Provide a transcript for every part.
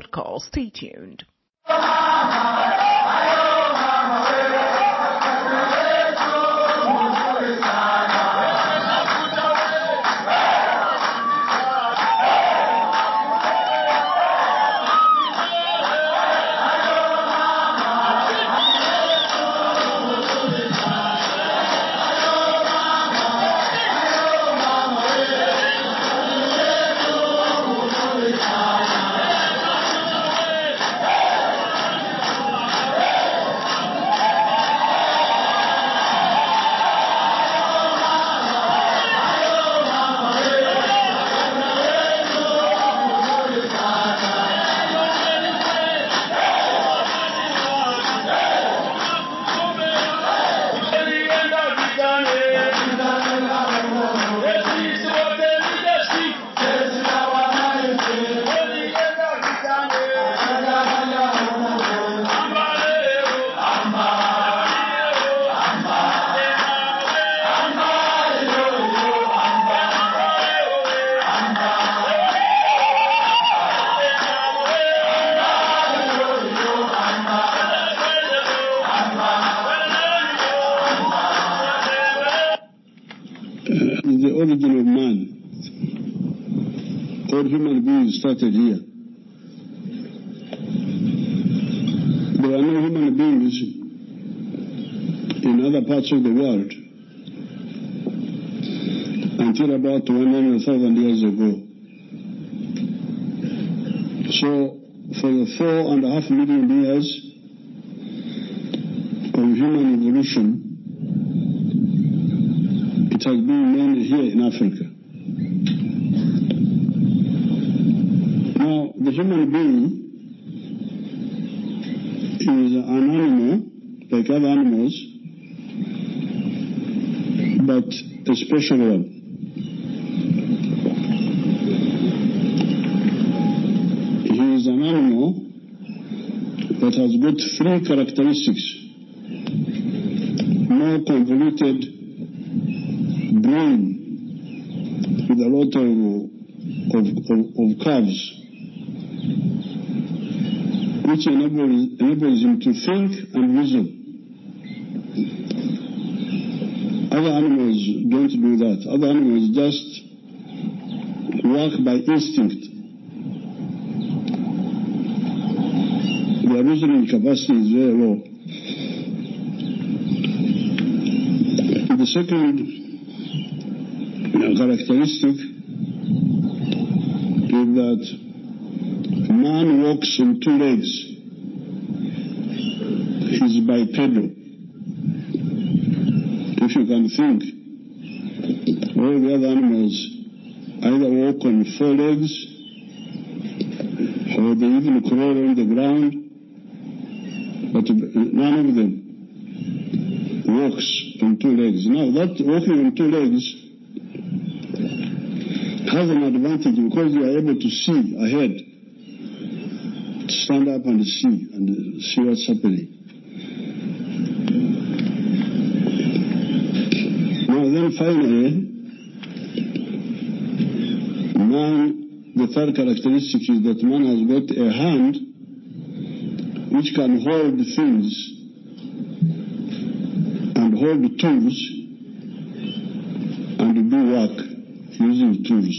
podcast. Stay tuned. Human beings started here. There are no human beings in other parts of the world until about 100,000 years ago. So, for the four and a half million years of human evolution, it has been mainly here in Africa. Now, the human being is an animal, like other animals, but a special one. He is an animal that has got three characteristics. More convoluted brain with a lot of, of, of, of curves, which enables, enables him to think and reason. Other animals don't do that. Other animals just work by instinct. Their reasoning capacity is very low. The second characteristic is that man walks on two legs. He's bipedal. If you can think, all the other animals either walk on four legs or they even crawl on the ground, but none of them walks on two legs. Now, that walking on two legs has an advantage because you are able to see ahead, stand up and see and see what's happening. Now then finally, man, the third characteristic is that man has got a hand which can hold things and hold tools and do work using tools.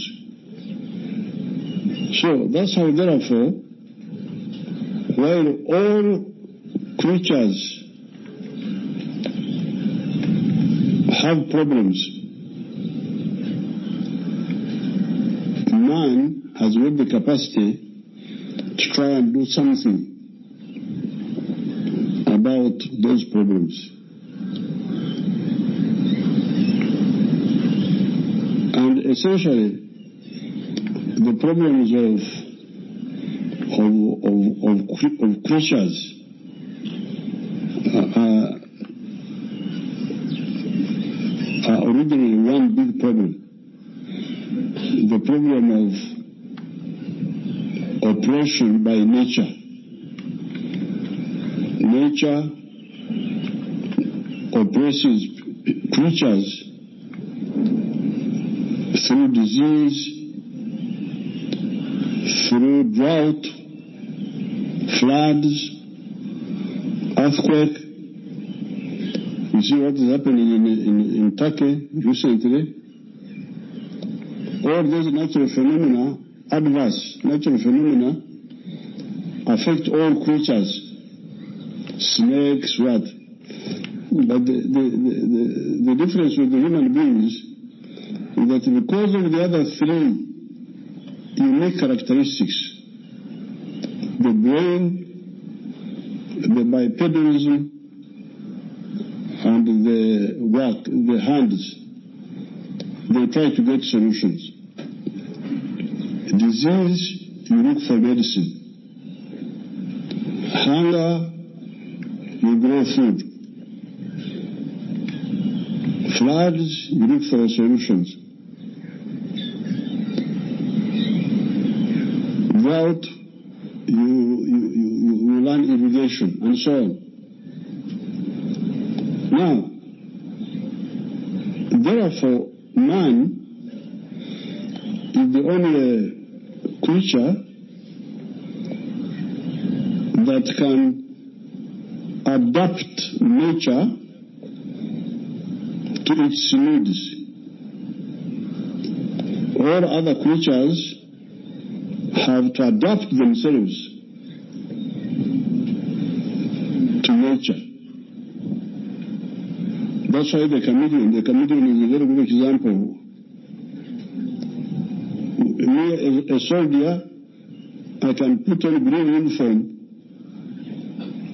So that's how therefore, while all creatures have problems, man has got the capacity to try and do something about those problems. And essentially, the problems of of of of, of creatures uh, are, are originally one big problem. The problem of oppression by nature. Nature oppresses creatures through disease, through drought, floods, earthquake. You see what is happening in, in, in Turkey recently? All those natural phenomena, adverse natural phenomena, affect all creatures. Snakes, what? But the, the, the, the, difference with the human beings is that because of the other three unique characteristics, the brain, the bipedalism, and the work, the hands, they try to get solutions. Disease, you look for medicine. Hunger, you grow food. Floods, you look for solutions. Drought, you, you, you, you and so on. Now, therefore, man is the only uh, creature that can adapt nature to its needs. All other creatures have to adapt themselves to nature. That's why the chameleon, the chameleon is a very good example. Me, a, a soldier, I can put on green uniform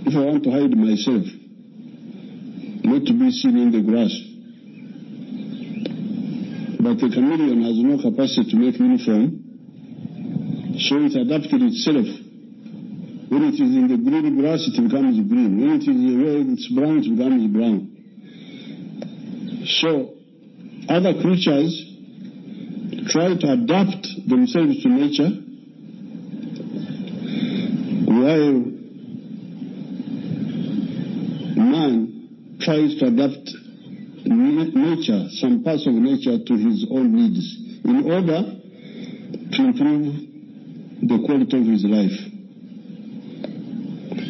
if I want to hide myself, not to be seen in the grass. But the chameleon has no capacity to make uniform, so it adapted itself. When it is in the green grass, it becomes green. When it is where it's brown, it becomes brown. So, other creatures try to adapt themselves to nature while man tries to adapt nature, some parts of nature to his own needs in order to improve the quality of his life.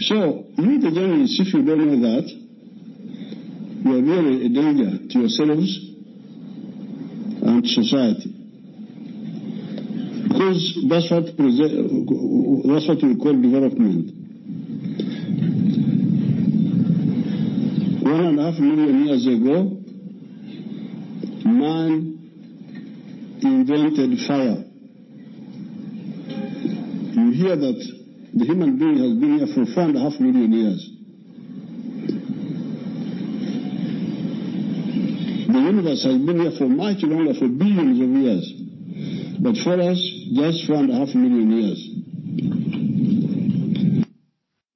So, you the journalists, if you don't know that, you are really a danger to yourselves and society. Because that's what, that's what we call development. One and a half million years ago, man invented fire. You hear that the human being has been here for four and a half million years. The universe has been here for much longer, for billions of years. But for us, just four and a half million years.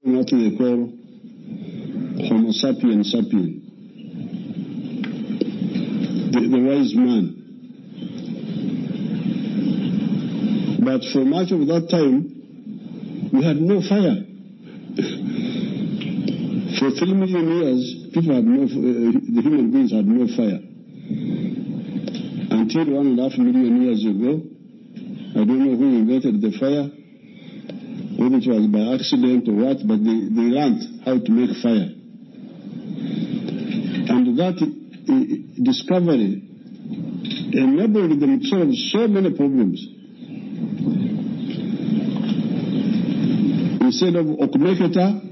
What they call Homo sapiens sapien. The, the wise man. But for much of that time, we had no fire. For three million years, people had no, uh, the human beings had no fire. Until one and a half million years ago, I don't know who invented the fire, whether it was by accident or what, but they, they learned how to make fire. And that uh, discovery enabled them to solve so many problems. Instead of Okumeketa,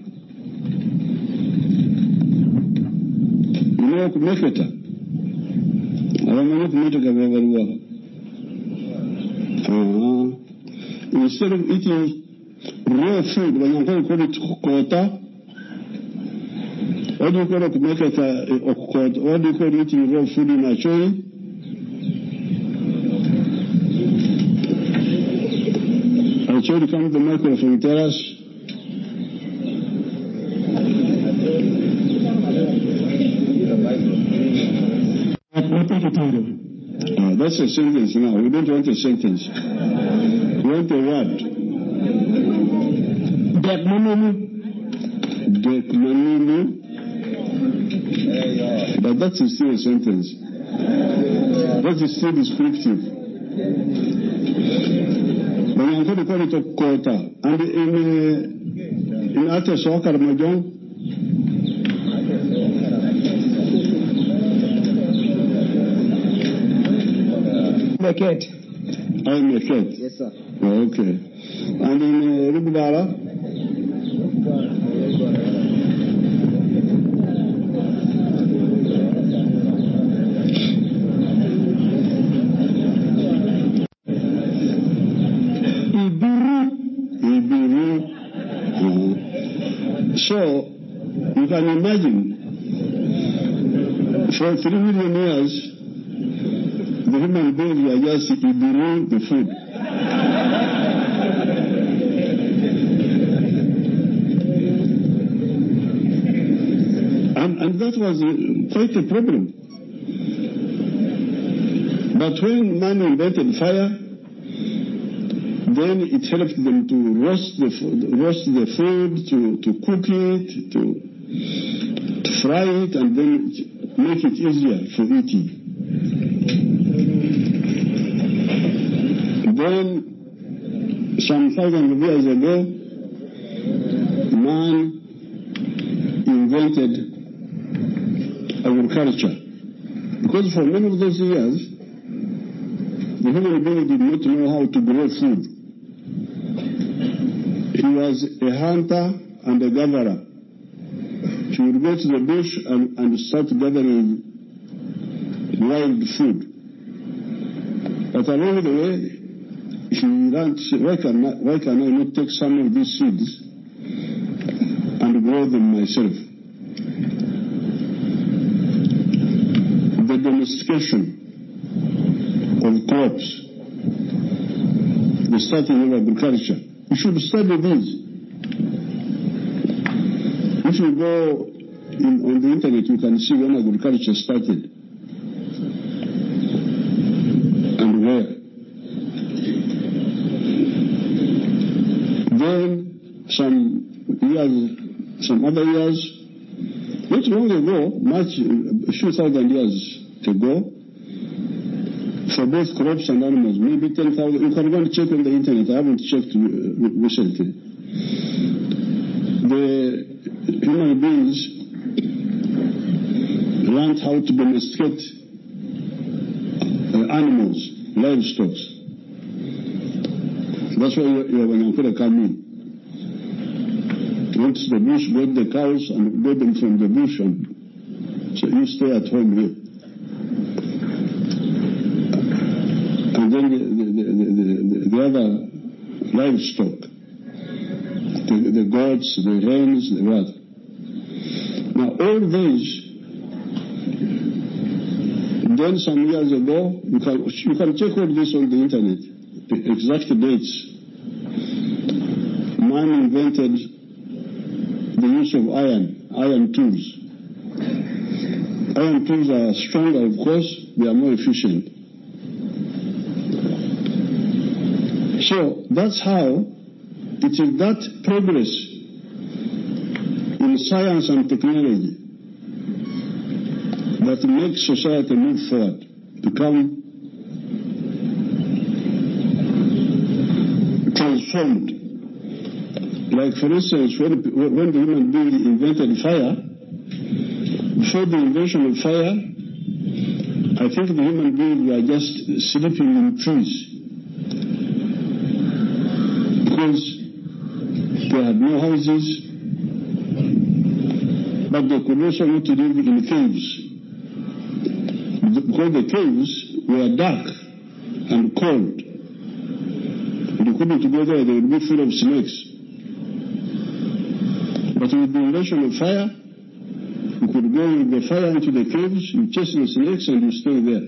you know Okumeketa? Okumeketa bebaliwa. Uh, instead of eating raw food, Banyankole call it kota. What do you call Okumeketa? Uh, what do you call eating raw food in Achoi? Achoi come to the microphone, tell us. That's a sentence now. We don't want a sentence. We want a word. But that is still a sentence. That is still descriptive. But I'm going to call it a quota. And in, uh, in Ate Sokar Majong? Meket. A cat. Yes, sir. Oh, okay. And in uh, Rubudara? Iburu. Ibiru. Uh-huh. So, you can imagine, for three million years, the human beings were just Ibiru the food. And, and that was uh, quite a problem. But when man invented fire, then it helped them to roast the roast the food, to, to cook it, to, to fry it, and then make it easier for eating. Then, some thousands of years ago, man invented agriculture. Because for many of those years, the human being did not know how to grow food. He was a hunter and a gatherer. He would go to the bush and, and start gathering wild food. But along the way, she learned, why can, I, why can I not take some of these seeds and grow them myself? The domestication of crops, the starting of agriculture. You should study these. If you go in, on the internet, you can see when agriculture started and where. Then some years, some other years, not long ago, much a few thousand years ago, for both crops and animals, maybe 10,000. You can go and check on the internet. I haven't checked uh, recently. The human beings learned how to domesticate uh, animals, livestock. That's why you, you when Yankura come in. Went to the bush, got the cows, and got them from the bush, and so you stay at home here. and then the, the, the, the, the other livestock, the, the goats, the rains, the what. Now all these, then some years ago, you can, you can check all this on the internet, the exact dates. Man invented the use of iron, iron tools. Iron tools are stronger, of course, they are more efficient. So that's how it is that progress in science and technology that makes society move forward, become transformed. Like for instance, when, when the human being invented fire, before the invention of fire, I think the human beings were just sleeping in trees because no houses, but they could also not live in caves. Because the caves were dark and cold. They couldn't go there, they would be full of snakes. But with the invention of fire, you could go with the fire into the caves, you chase the snakes and you stay there.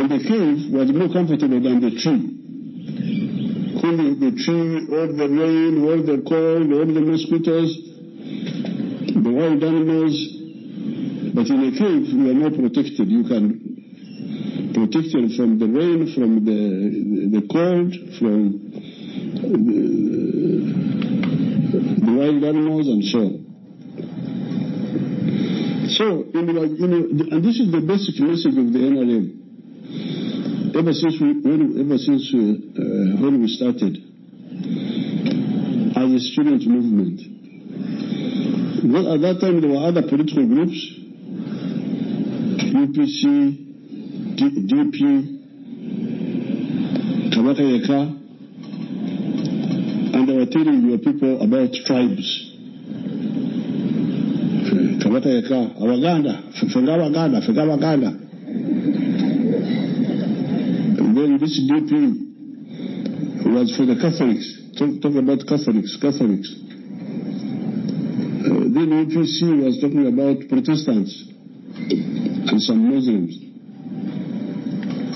And the cave was more comfortable than the tree cooling the tree, all the rain, all the cold, all the mosquitoes, the wild animals. But in a cave, you are not protected. You can protect you from the rain, from the, the cold, from the, the wild animals, and so on. So, in, and this is the basic message of the NRM ever since uh, when we started, as a student movement. Well, at that time, there were other political groups, UPC, D- DP, Kabaka Yekka, and they were telling your people about tribes. Kabaka Yekka, Awaganda, Fenga Waganda, And this DP was for the Catholics, talk, talk about Catholics, Catholics. Uh, then UPC was talking about Protestants and some Muslims.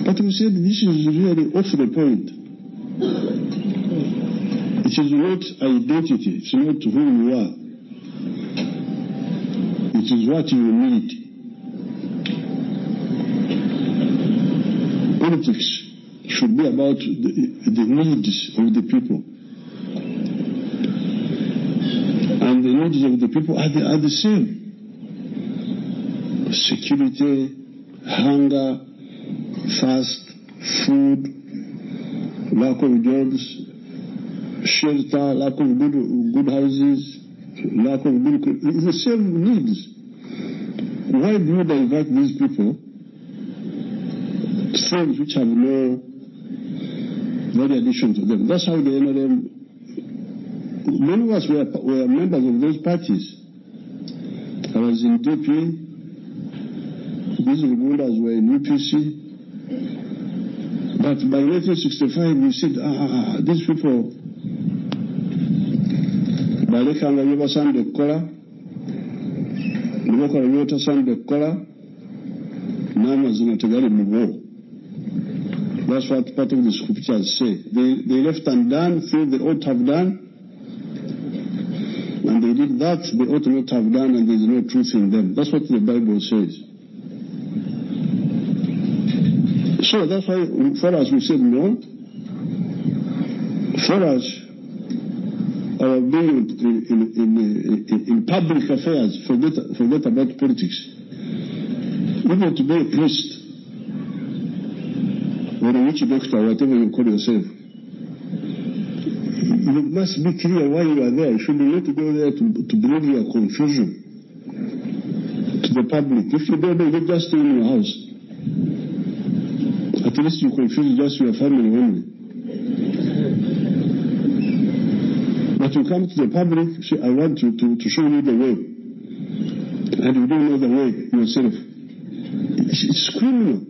But we said this is really off the point. It is not identity, it's not who you are. It is what you need. Politics should be about the, needs of the people. And the needs of the people are the, are the same. Security, hunger, thirst, food, lack of jobs, shelter, lack of good, good houses, lack of good, it's the same needs. Why do you divert these people? Things which have no value addition to them. That's how the NRM, many of us were, were members of those parties. I was in DP, these Rugundas were in UPC. But by 1965, we said, ah, these people, balekanga bye basaana okukola ne bakola bye batasaanidde okukola That's what part of the scriptures say. They, they left undone things they ought to have done, and they did that they ought not have done, and there is no truth in them. That's what the Bible says. So that's why for us we said no. For us, our being in, in, in, in public affairs, forget, forget about politics. We Even to be a priest, or a witch doctor, whatever you call yourself, you must be clear why you are there. You should not go there to, to bring your confusion to the public. If you don't know, you just stay in your house. At least you confuse just your family only. But you come to the public, say, I want you to, to show you the way. And you don't know the way yourself. It's, it's criminal.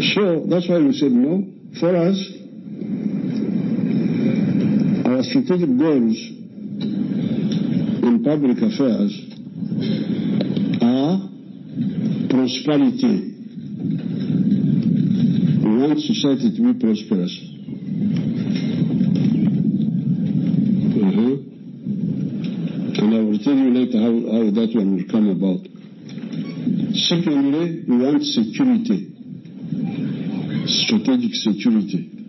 So that's why we said no. For us, our strategic goals in public affairs are prosperity. We want society to be prosperous. Mhm. And I will tell you later how, how that one will come about. Secondly, we want security, strategic security.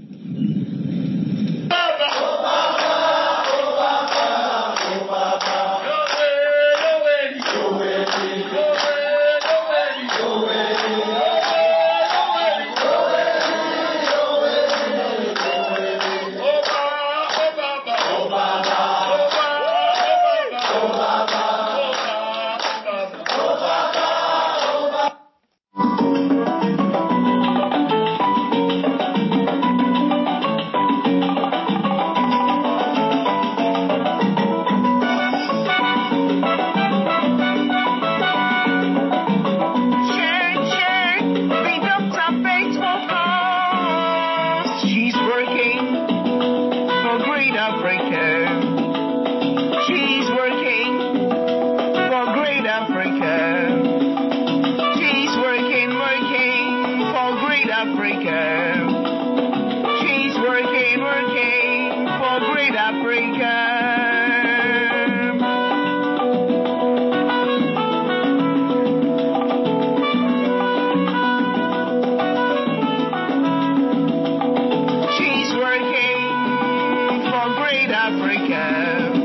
time.